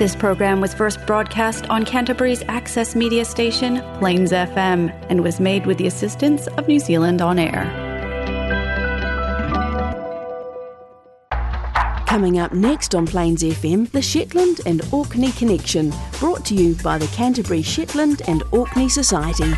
This program was first broadcast on Canterbury's access media station, Plains FM, and was made with the assistance of New Zealand On Air. Coming up next on Plains FM, the Shetland and Orkney Connection, brought to you by the Canterbury Shetland and Orkney Society.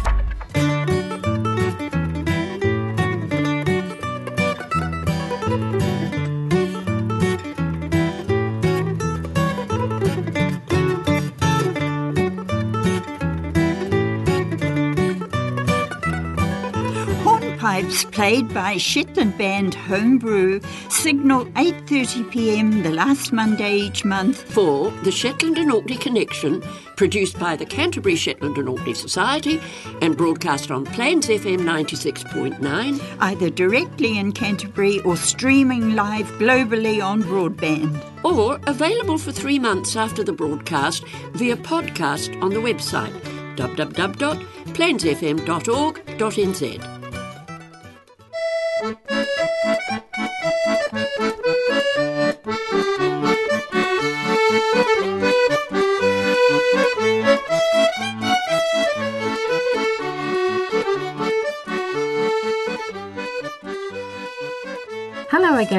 Played by Shetland band Homebrew signal 8.30pm the last Monday each month for the Shetland and Orkney Connection, produced by the Canterbury Shetland and Orkney Society and broadcast on Plains FM 96.9. either directly in Canterbury or streaming live globally on broadband. or available for three months after the broadcast via podcast on the website www.plainsfm.org.nz.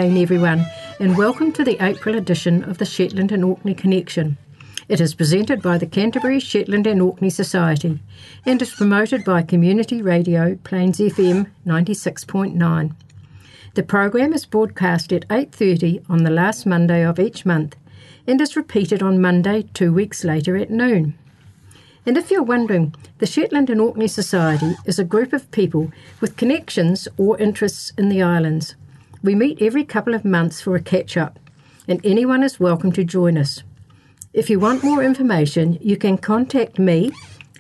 Everyone, and welcome to the April edition of the Shetland and Orkney Connection. It is presented by the Canterbury Shetland and Orkney Society and is promoted by Community Radio Plains FM 96.9. The program is broadcast at 8:30 on the last Monday of each month and is repeated on Monday 2 weeks later at noon. And if you're wondering, the Shetland and Orkney Society is a group of people with connections or interests in the islands. We meet every couple of months for a catch up, and anyone is welcome to join us. If you want more information, you can contact me,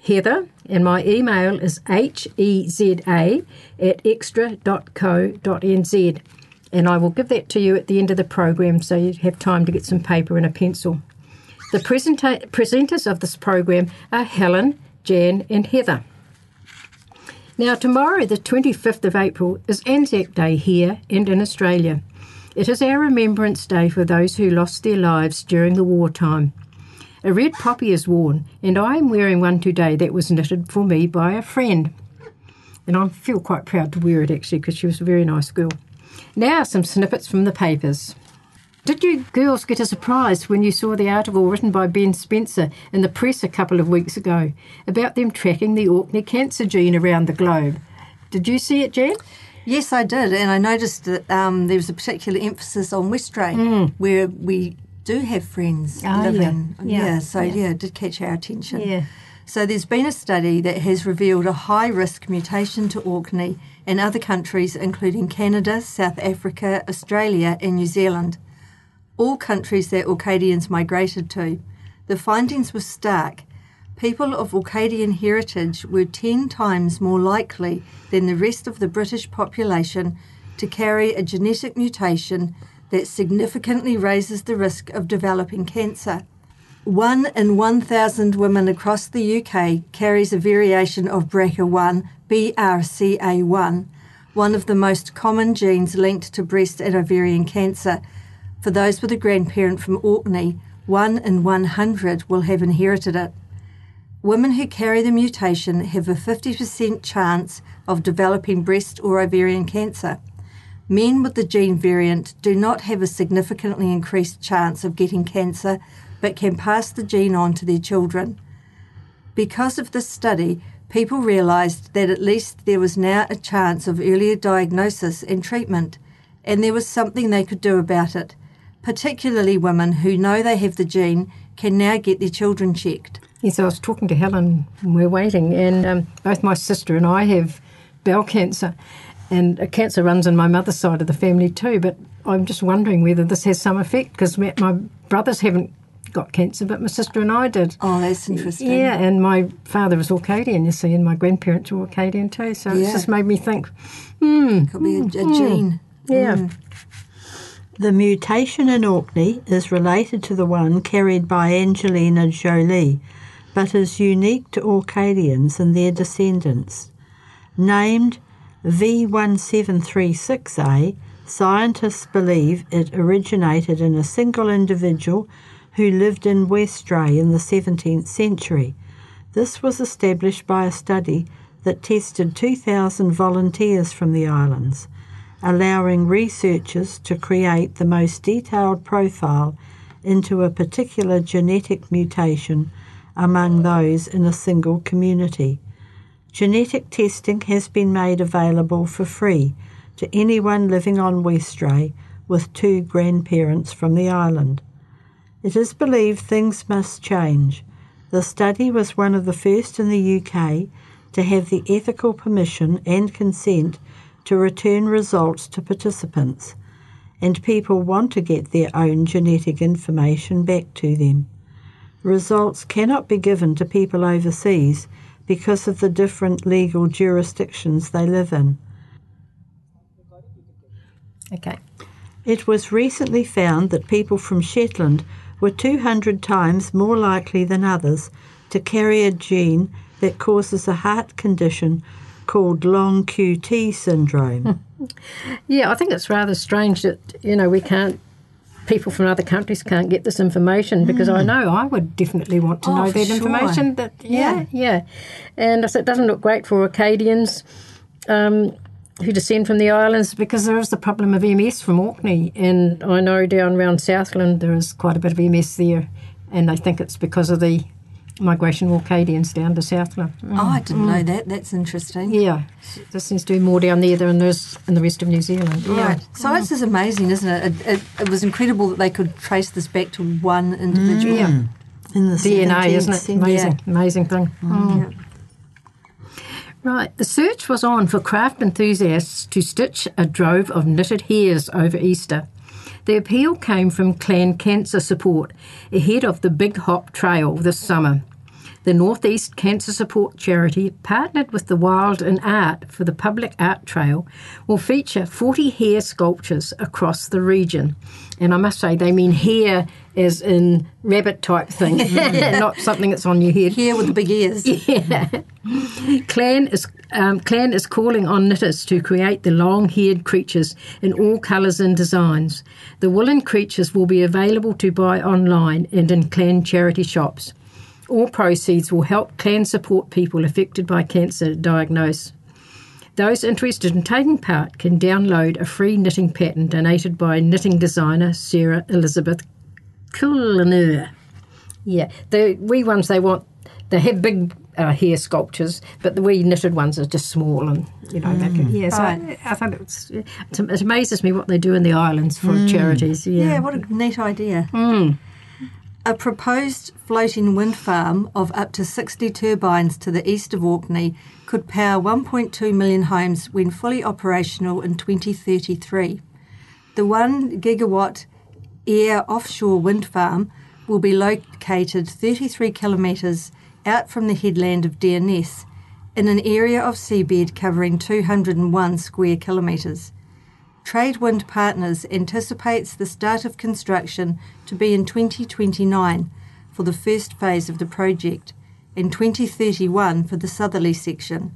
Heather, and my email is heza at extra.co.nz. And I will give that to you at the end of the program so you have time to get some paper and a pencil. The presenta- presenters of this program are Helen, Jan, and Heather. Now, tomorrow, the 25th of April, is Anzac Day here and in Australia. It is our Remembrance Day for those who lost their lives during the wartime. A red poppy is worn, and I am wearing one today that was knitted for me by a friend. And I feel quite proud to wear it actually because she was a very nice girl. Now, some snippets from the papers. Did you girls get a surprise when you saw the article written by Ben Spencer in the press a couple of weeks ago about them tracking the Orkney cancer gene around the globe? Did you see it, Jan? Yes, I did, and I noticed that um, there was a particular emphasis on Westray, where we do have friends Mm. Ah, living. yeah. Yeah, so yeah. yeah. it did catch our attention. Yeah. So there's been a study that has revealed a high risk mutation to Orkney and other countries, including Canada, South Africa, Australia, and New Zealand. All countries that Orcadians migrated to. The findings were stark. People of Orcadian heritage were 10 times more likely than the rest of the British population to carry a genetic mutation that significantly raises the risk of developing cancer. One in 1,000 women across the UK carries a variation of BRCA1, BRCA1, one of the most common genes linked to breast and ovarian cancer. For those with a grandparent from Orkney, one in 100 will have inherited it. Women who carry the mutation have a 50% chance of developing breast or ovarian cancer. Men with the gene variant do not have a significantly increased chance of getting cancer, but can pass the gene on to their children. Because of this study, people realised that at least there was now a chance of earlier diagnosis and treatment, and there was something they could do about it. Particularly women who know they have the gene can now get their children checked. Yes, I was talking to Helen we we're waiting, and um, both my sister and I have bowel cancer, and cancer runs in my mother's side of the family too. But I'm just wondering whether this has some effect because my, brothers haven't got cancer, but my sister and I did. Oh, that's interesting. Yeah, and my father was Orcadian, you see, and my grandparents were Orcadian too. So it's just made me think, hmm, Could be a, a gene. yeah, The mutation in Orkney is related to the one carried by Angelina Jolie, but is unique to Orcadians and their descendants. Named V1736A, scientists believe it originated in a single individual who lived in Westray in the 17th century. This was established by a study that tested 2,000 volunteers from the islands, allowing researchers to create the most detailed profile into a particular genetic mutation among those in a single community. Genetic testing has been made available for free to anyone living on Westray with two grandparents from the island. It is believed things must change. The study was one of the first in the UK to have the ethical permission and consent to return results to participants, and people want to get their own genetic information back to them. Results cannot be given to people overseas because of the different legal jurisdictions they live in. Okay. It was recently found that people from Shetland were 200 times more likely than others to carry a gene that causes a heart condition called long QT syndrome. Yeah, I think it's rather strange that, you know, we can't, people from other countries can't get this information because I know I would definitely want to Oh, know that sure. information. That yeah, yeah, And I said it doesn't look great for Orcadians um, who descend from the islands because there is the problem of MS from Orkney. And I know down around Southland there is quite a bit of MS there. And I think it's because of the migration of Orcadians down to Southland. Oh, I didn't know mm. that. That's interesting. Yeah, there seems to be more down there than there is in the rest of New Zealand. Yeah. Right. Science is amazing, isn't it? It, it? it was incredible that they could trace this back to one individual. Mm. Yeah. In the DNA, isn't it? century. Amazing, amazing thing. Mm. mm. Right, the search was on for craft enthusiasts to stitch a drove of knitted hares over Easter. The appeal came from Clan Cancer Support ahead of the Big Hop Trail this summer. The Northeast Cancer Support Charity, partnered with the Wild in Art for the Public Art Trail, will feature 40 hare sculptures across the region. And I must say, they mean hare as in rabbit type thing, not something that's on your head. Here with the big ears. Clan is um, Clan is calling on knitters to create the long-haired creatures in all colours and designs. The woolen creatures will be available to buy online and in Clan charity shops. All proceeds will help Clan support people affected by cancer diagnosis. Those interested in taking part can download a free knitting pattern donated by knitting designer Sarah Elizabeth Culliner. Yeah, the wee ones they want, they have big uh, hare sculptures, but the wee knitted ones are just small and you know. they can, mm. yeah, so I, I think it's, it's it amazes me what they do in the islands for mm. charities. Yeah, Yeah, what a neat idea. Mm. A proposed floating wind farm of up to 60 turbines to the east of Orkney could power 1.2 million homes when fully operational in 2033. The 1 gigawatt Ayre offshore wind farm will be located 33 kilometres out from the headland of Deerness in an area of seabed covering 201 square kilometres. Tradewind Partners anticipates the start of construction to be in 2029 for the first phase of the project and 2031 for the southerly section.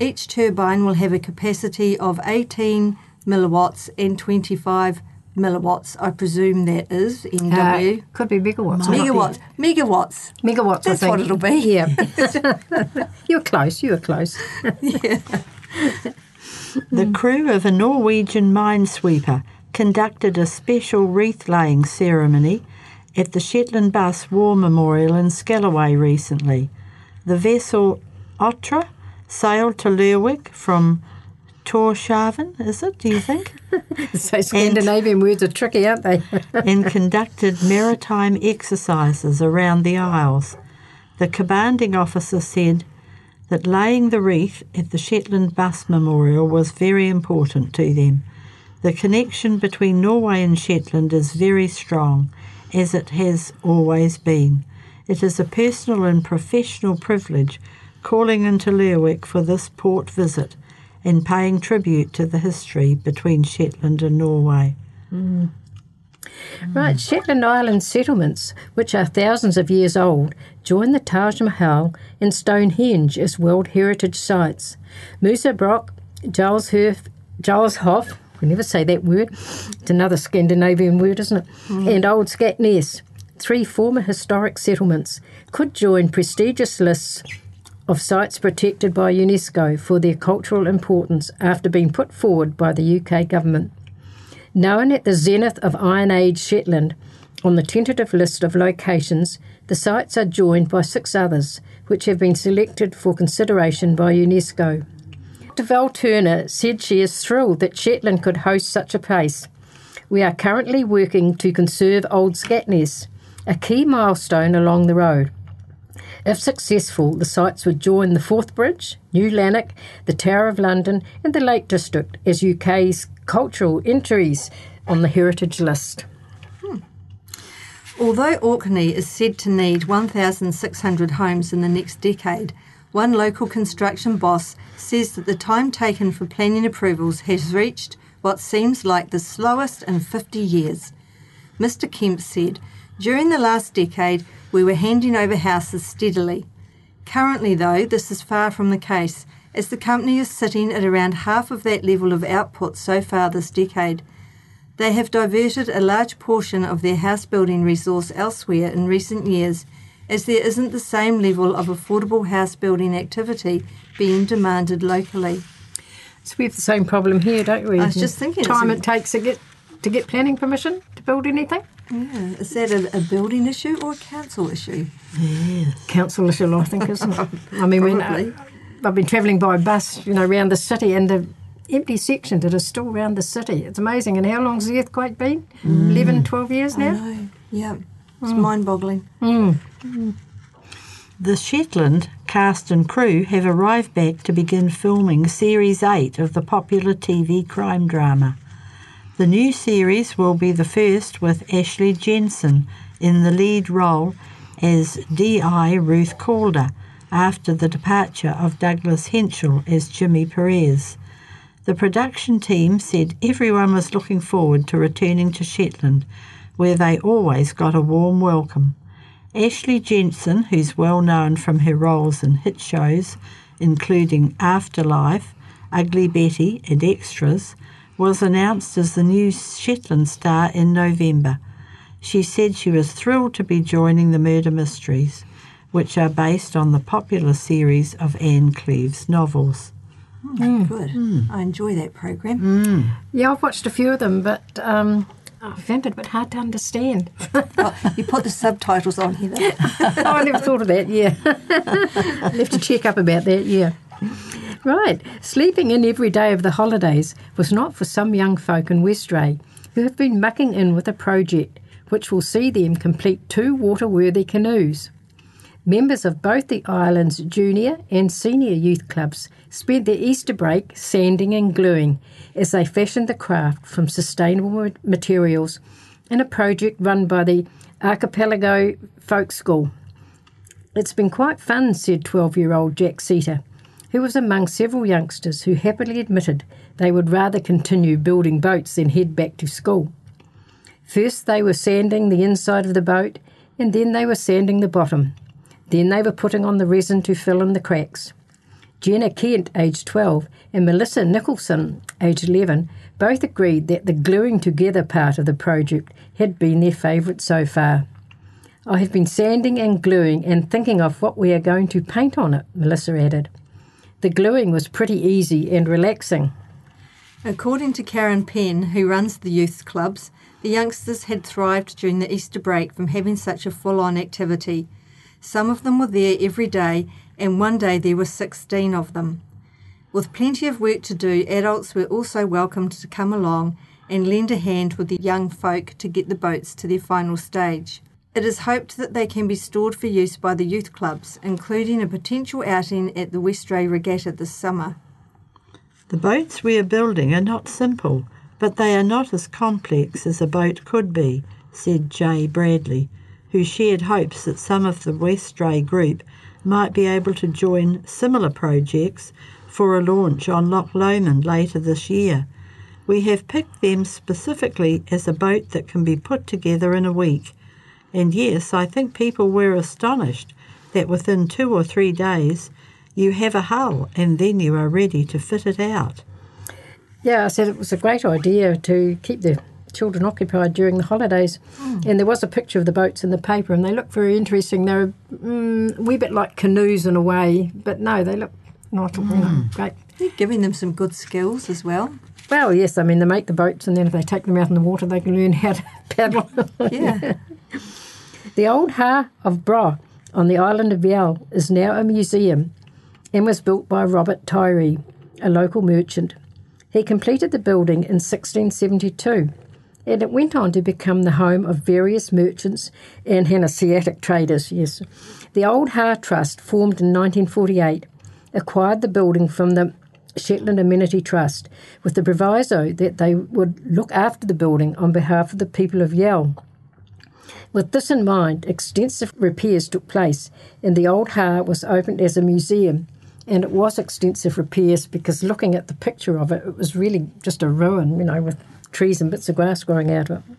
Each turbine will have a capacity of 18 milliwatts and 25 milliwatts. I presume that is MW. Uh, could be megawatts. megawatts. Megawatts. Megawatts, That's I think. what it'll be. Yeah. You're close, you were close. The hmm. crew of a Norwegian minesweeper conducted a special wreath laying ceremony at the Shetland Bus War Memorial in Scalloway recently. The vessel Otra sailed to Lerwick from Torshavn, is it, do you think? so Scandinavian words are tricky, aren't they? and conducted maritime exercises around the Isles. The commanding officer said that laying the wreath at the Shetland Bus Memorial was very important to them. The connection between Norway and Shetland is very strong, as it has always been. It is a personal and professional privilege calling into Lerwick for this port visit and paying tribute to the history between Shetland and Norway. Mm. Right, Shetland Island settlements, which are thousands of years old, join the Taj Mahal and Stonehenge as World Heritage Sites. Mousa Broch, Giles, Herf, Giles Hoff, we never say that word, it's another Scandinavian word, isn't it? Mm. And Old Scatness three former historic settlements could join prestigious lists of sites protected by UNESCO for their cultural importance after being put forward by the UK government. Known at the zenith of Iron Age Shetland, on the tentative list of locations, the sites are joined by six others, which have been selected for consideration by UNESCO. Dr. Val Turner said she is thrilled that Shetland could host such a place. We are currently working to conserve Old Scatness, a key milestone along the road. If successful, the sites would join the Forth Bridge, New Lanark, the Tower of London, and the Lake District as UK's cultural entries on the heritage list. Hmm. Although Orkney is said to need 1,600 homes in the next decade, one local construction boss says that the time taken for planning approvals has reached what seems like the slowest in 50 years. Mr. Kemp said, During the last decade, we were handing over houses steadily. Currently, though, this is far from the case, as the company is sitting at around half of that level of output so far this decade. They have diverted a large portion of their house building resource elsewhere in recent years, as there isn't the same level of affordable house building activity being demanded locally. So we have the same problem here, don't we? I was just thinking, time it takes to get to get planning permission to build anything. Yeah, is that a, a building issue or a council issue? Yeah, Council issue, I think, isn't it? I mean, when Probably. uh, I've been travelling by bus, you know, around the city, and the empty sections that are still around the city. It's amazing. And how long's the earthquake been? Mm. 11, 12 years now. Yeah, it's mm. mind-boggling. Mm. The Shetland cast and crew have arrived back to begin filming Series 8 of the popular TV crime drama. The new series will be the first with Ashley Jensen in the lead role as D.I. Ruth Calder after the departure of Douglas Henshall as Jimmy Perez. The production team said everyone was looking forward to returning to Shetland, where they always got a warm welcome. Ashley Jensen, who's well known from her roles in hit shows, including Afterlife, Ugly Betty, and Extras, was announced as the new Shetland star in November. She said she was thrilled to be joining the murder mysteries, which are based on the popular series of Ann Cleeves' novels. Oh, mm. Good. Mm. I enjoy that program. Mm. Yeah, I've watched a few of them, but um, I found it a bit hard to understand. Oh, you put the subtitles on here. though. oh, I never thought of that, yeah. I'll have to check up about that, yeah. Right, sleeping in every day of the holidays was not for some young folk in Westray who have been mucking in with a project which will see them complete two water-worthy canoes. Members of both the island's junior and senior youth clubs spent their Easter break sanding and gluing as they fashioned the craft from sustainable materials in a project run by the Archipelago Folk School. It's been quite fun, said 12 year old Jack Seater, who was among several youngsters who happily admitted they would rather continue building boats than head back to school. First, they were sanding the inside of the boat, and then they were sanding the bottom. Then they were putting on the resin to fill in the cracks. Jenna Kent, aged 12, and Melissa Nicholson, aged 11, both agreed that the gluing together part of the project had been their favourite so far. I have been sanding and gluing and thinking of what we are going to paint on it, Melissa added. The gluing was pretty easy and relaxing. According to Karen Penn, who runs the youth clubs, the youngsters had thrived during the Easter break from having such a full on activity. Some of them were there every day, and one day there were 16 of them. With plenty of work to do, adults were also welcomed to come along and lend a hand with the young folk to get the boats to their final stage. It is hoped that they can be stored for use by the youth clubs, including a potential outing at the Westray Regatta this summer. The boats we are building are not simple, but they are not as complex as a boat could be, said Jay Bradley, who shared hopes that some of the Westray group might be able to join similar projects for a launch on Loch Lomond later this year. We have picked them specifically as a boat that can be put together in a week. And yes, I think people were astonished that within two or three days you have a hull and then you are ready to fit it out. Yeah, I said it was a great idea to keep the children occupied during the holidays. And there was a picture of the boats in the paper, and they look very interesting. They're mm, a wee bit like canoes in a way, but no, they look not you know, great. You're giving them some good skills as well. Well, yes, I mean, they make the boats, and then if they take them out in the water, they can learn how to paddle. Yeah. The old Haa of Bra on the island of Yell is now a museum and was built by Robert Tyrie, a local merchant. He completed the building in 1672 and it went on to become the home of various merchants and Hanseatic traders. Yes. The old Haa Trust, formed in 1948, acquired the building from the Shetland Amenity Trust with the proviso that they would look after the building on behalf of the people of Yell. With this in mind, extensive repairs took place, and the old Haa was opened as a museum. And it was extensive repairs because looking at the picture of it, it was really just a ruin, you know, with trees and bits of grass growing out of it.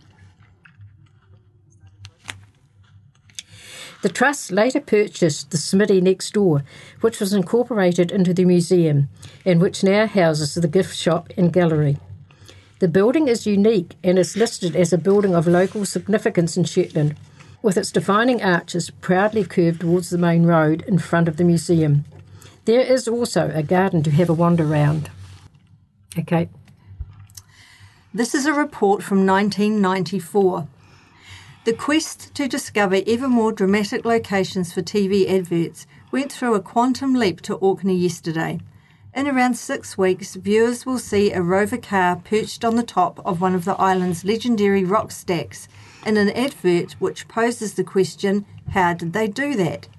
The Trust later purchased the smithy next door, which was incorporated into the museum and which now houses the gift shop and gallery. The building is unique and is listed as a building of local significance in Shetland, with its defining arches proudly curved towards the main road in front of the museum. There is also a garden to have a wander round. Okay. This is a report from 1994. The quest to discover ever more dramatic locations for TV adverts went through a quantum leap to Orkney yesterday. In around six weeks, viewers will see a rover car perched on the top of one of the island's legendary rock stacks in an advert which poses the question how did they do that?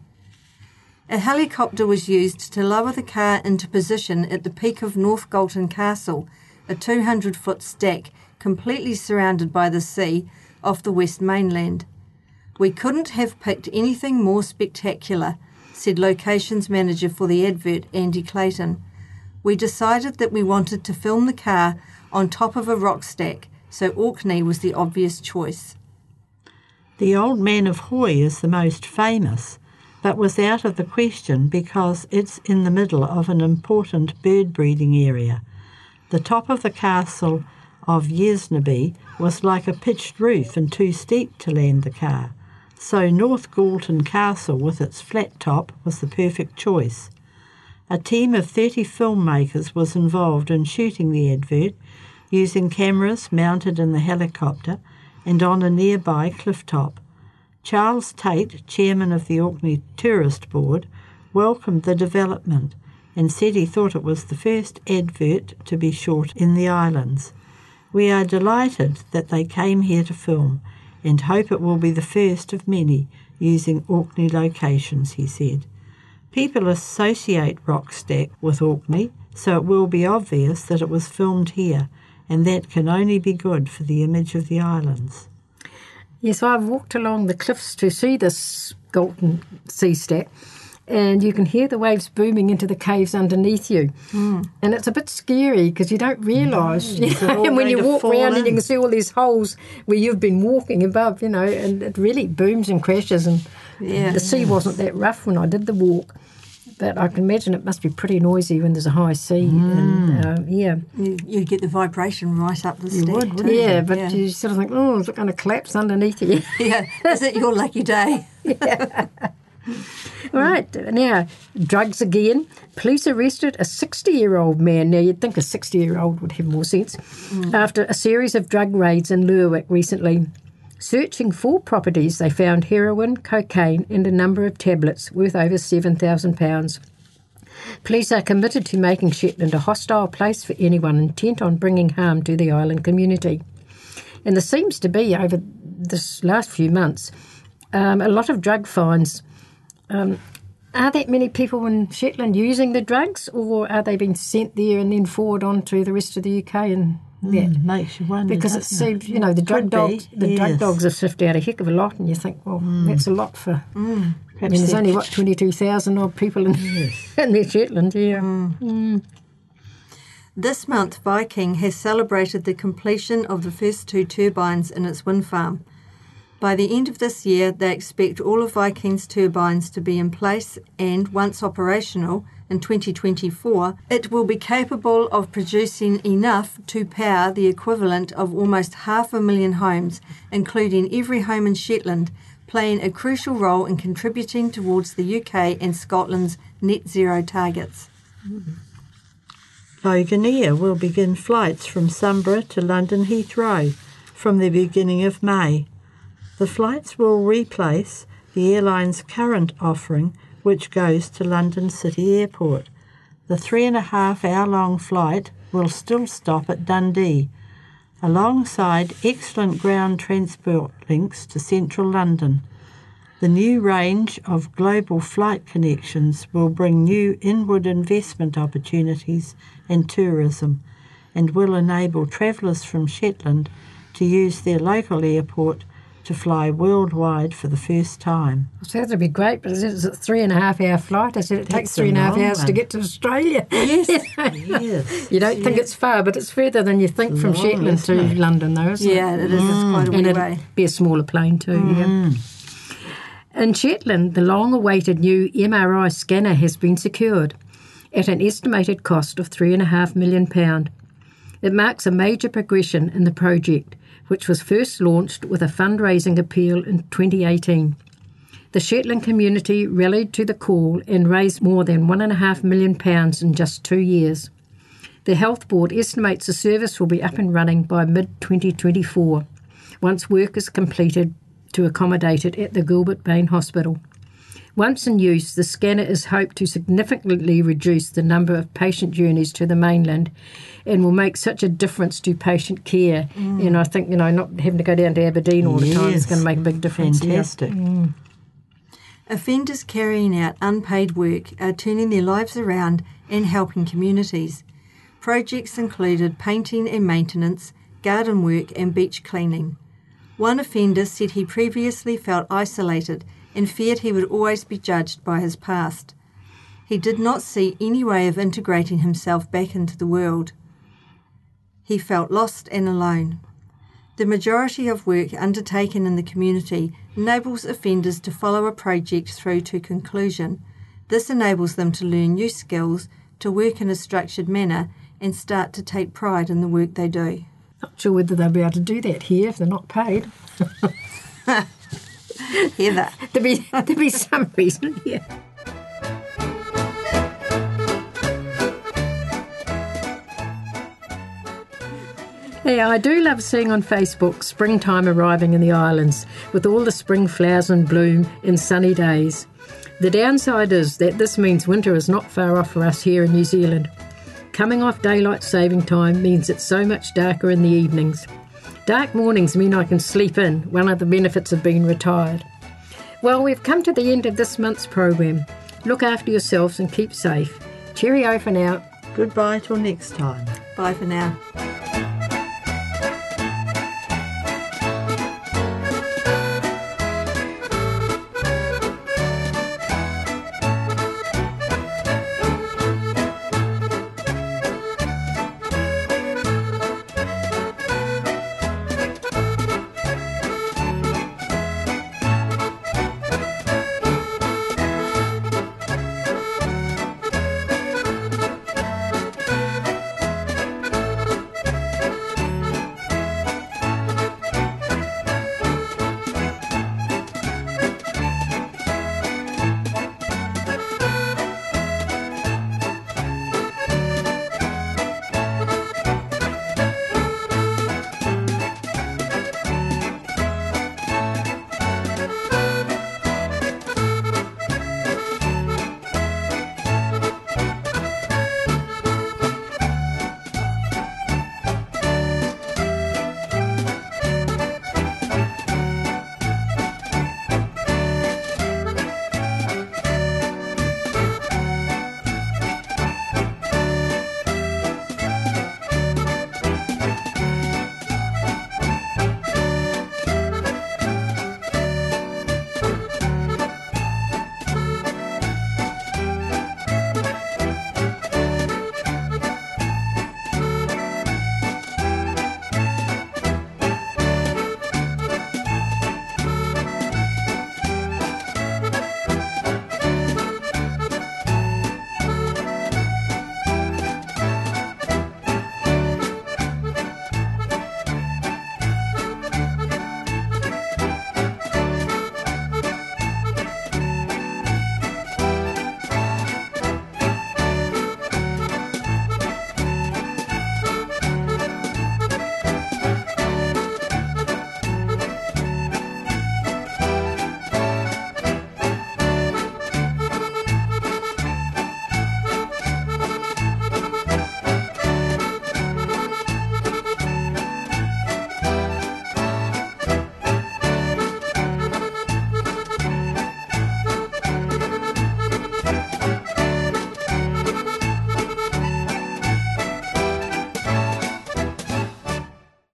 A helicopter was used to lower the car into position at the peak of North Gaulton Castle, a 200 foot stack completely surrounded by the sea off the west mainland. We couldn't have picked anything more spectacular, said locations manager for the advert, Andy Clayton. We decided that we wanted to film the car on top of a rock stack, so Orkney was the obvious choice. The Old Man of Hoy is the most famous, but was out of the question because it's in the middle of an important bird breeding area. The top of the castle of Yesnaby was like a pitched roof and too steep to land the car, so North Gaulton Castle with its flat top was the perfect choice. A team of 30 filmmakers was involved in shooting the advert using cameras mounted in the helicopter and on a nearby cliff top. Charles Tate, chairman of the Orkney Tourist Board, welcomed the development and said he thought it was the first advert to be shot in the islands. We are delighted that they came here to film and hope it will be the first of many using Orkney locations, he said. People associate Rockstack with Orkney, so it will be obvious that it was filmed here, and that can only be good for the image of the islands. Yes, I've walked along the cliffs to see this Gaulton sea stack, and you can hear the waves booming into the caves underneath you. And it's a bit scary because you don't realise. you know, and when you walk around and you can see all these holes where you've been walking above, you know, and it really booms and crashes. And Yeah. the sea wasn't that rough when I did the walk. But I can imagine it must be pretty noisy when there's a high sea. And, um, yeah. You, you get the vibration right up the stack. would, too. Yeah, but yeah. you sort of think, oh, is it going to collapse underneath you? yeah. Is it your lucky day? Right, now, drugs again. Police arrested a 60 year old man. Now, you'd think a 60 year old would have more sense. After a series of drug raids in Lerwick recently. Searching four properties, they found heroin, cocaine, and a number of tablets worth over £7,000. Police are committed to making Shetland a hostile place for anyone intent on bringing harm to the island community. And there seems to be, over this last few months, um, a lot of drug fines. Um, are that many people in Shetland using the drugs, or are they being sent there and then forward on to the rest of the UK and hmm, that? Makes you wonder. Because it seems, you know, the drug dogs, the drug dogs have sifted out a heck of a lot, and you think, well, hmm. that's a lot for. Hmm, I mean, there's only what twenty two thousand odd people in in the Shetland, yeah. This month, Viking has celebrated the completion of the first two turbines in its wind farm. By the end of this year, they expect all of Viking's turbines to be in place, and once operational in 2024, it will be capable of producing enough to power the equivalent of almost half a million homes, including every home in Shetland, playing a crucial role in contributing towards the UK and Scotland's net zero targets. Loganair will begin flights from Sumburgh to London Heathrow from the beginning of May. The flights will replace the airline's current offering, which goes to London City Airport. The three and a half hour long flight will still stop at Dundee, alongside excellent ground transport links to central London. The new range of global flight connections will bring new inward investment opportunities in tourism and will enable travellers from Shetland to use their local airport to fly worldwide for the first time. So that'd be great, but it's a three and a half hour flight. I said it takes That's a three and a half long hours to get to Australia. Yes, yes. You don't think it's far, but it's further than you think from Long, Shetland to it? London, though, isn't it? Yeah, it is. It's quite a mm. wee and it'd way. be a smaller plane too. Yeah. Mm. In Shetland, the long-awaited new MRI scanner has been secured at an estimated cost of three and a half million pound. It marks a major progression in the project, which was first launched with a fundraising appeal in 2018. The Shetland community rallied to the call and raised more than one and a half million pounds in just two years. The Health Board estimates the service will be up and running by mid 2024, once work is completed to accommodate it at the Gilbert Bain Hospital. Once in use, the scanner is hoped to significantly reduce the number of patient journeys to the mainland and will make such a difference to patient care. Mm. And I think, you know, not having to go down to Aberdeen all the time is going to make a big difference. yeah. Fantastic. Mm. Offenders carrying out unpaid work are turning their lives around and helping communities. Projects included painting and maintenance, garden work, and beach cleaning. One offender said he previously felt isolated and feared he would always be judged by his past. He did not see any way of integrating himself back into the world. He felt lost and alone. The majority of work undertaken in the community enables offenders to follow a project through to conclusion. This enables them to learn new skills, to work in a structured manner, and start to take pride in the work they do. Not sure whether they'll be able to do that here if they're not paid. Heather. There'll be, there'll be some reason, yeah. Yeah, I do love seeing on Facebook springtime arriving in the islands with all the spring flowers in bloom in sunny days. The downside is that this means winter is not far off for us here in New Zealand. Coming off daylight saving time means it's so much darker in the evenings. Dark mornings mean I can sleep in, one of the benefits of being retired. Well, we've come to the end of this month's program. Look after yourselves and keep safe. Cheerio for now. Goodbye till next time. Bye for now.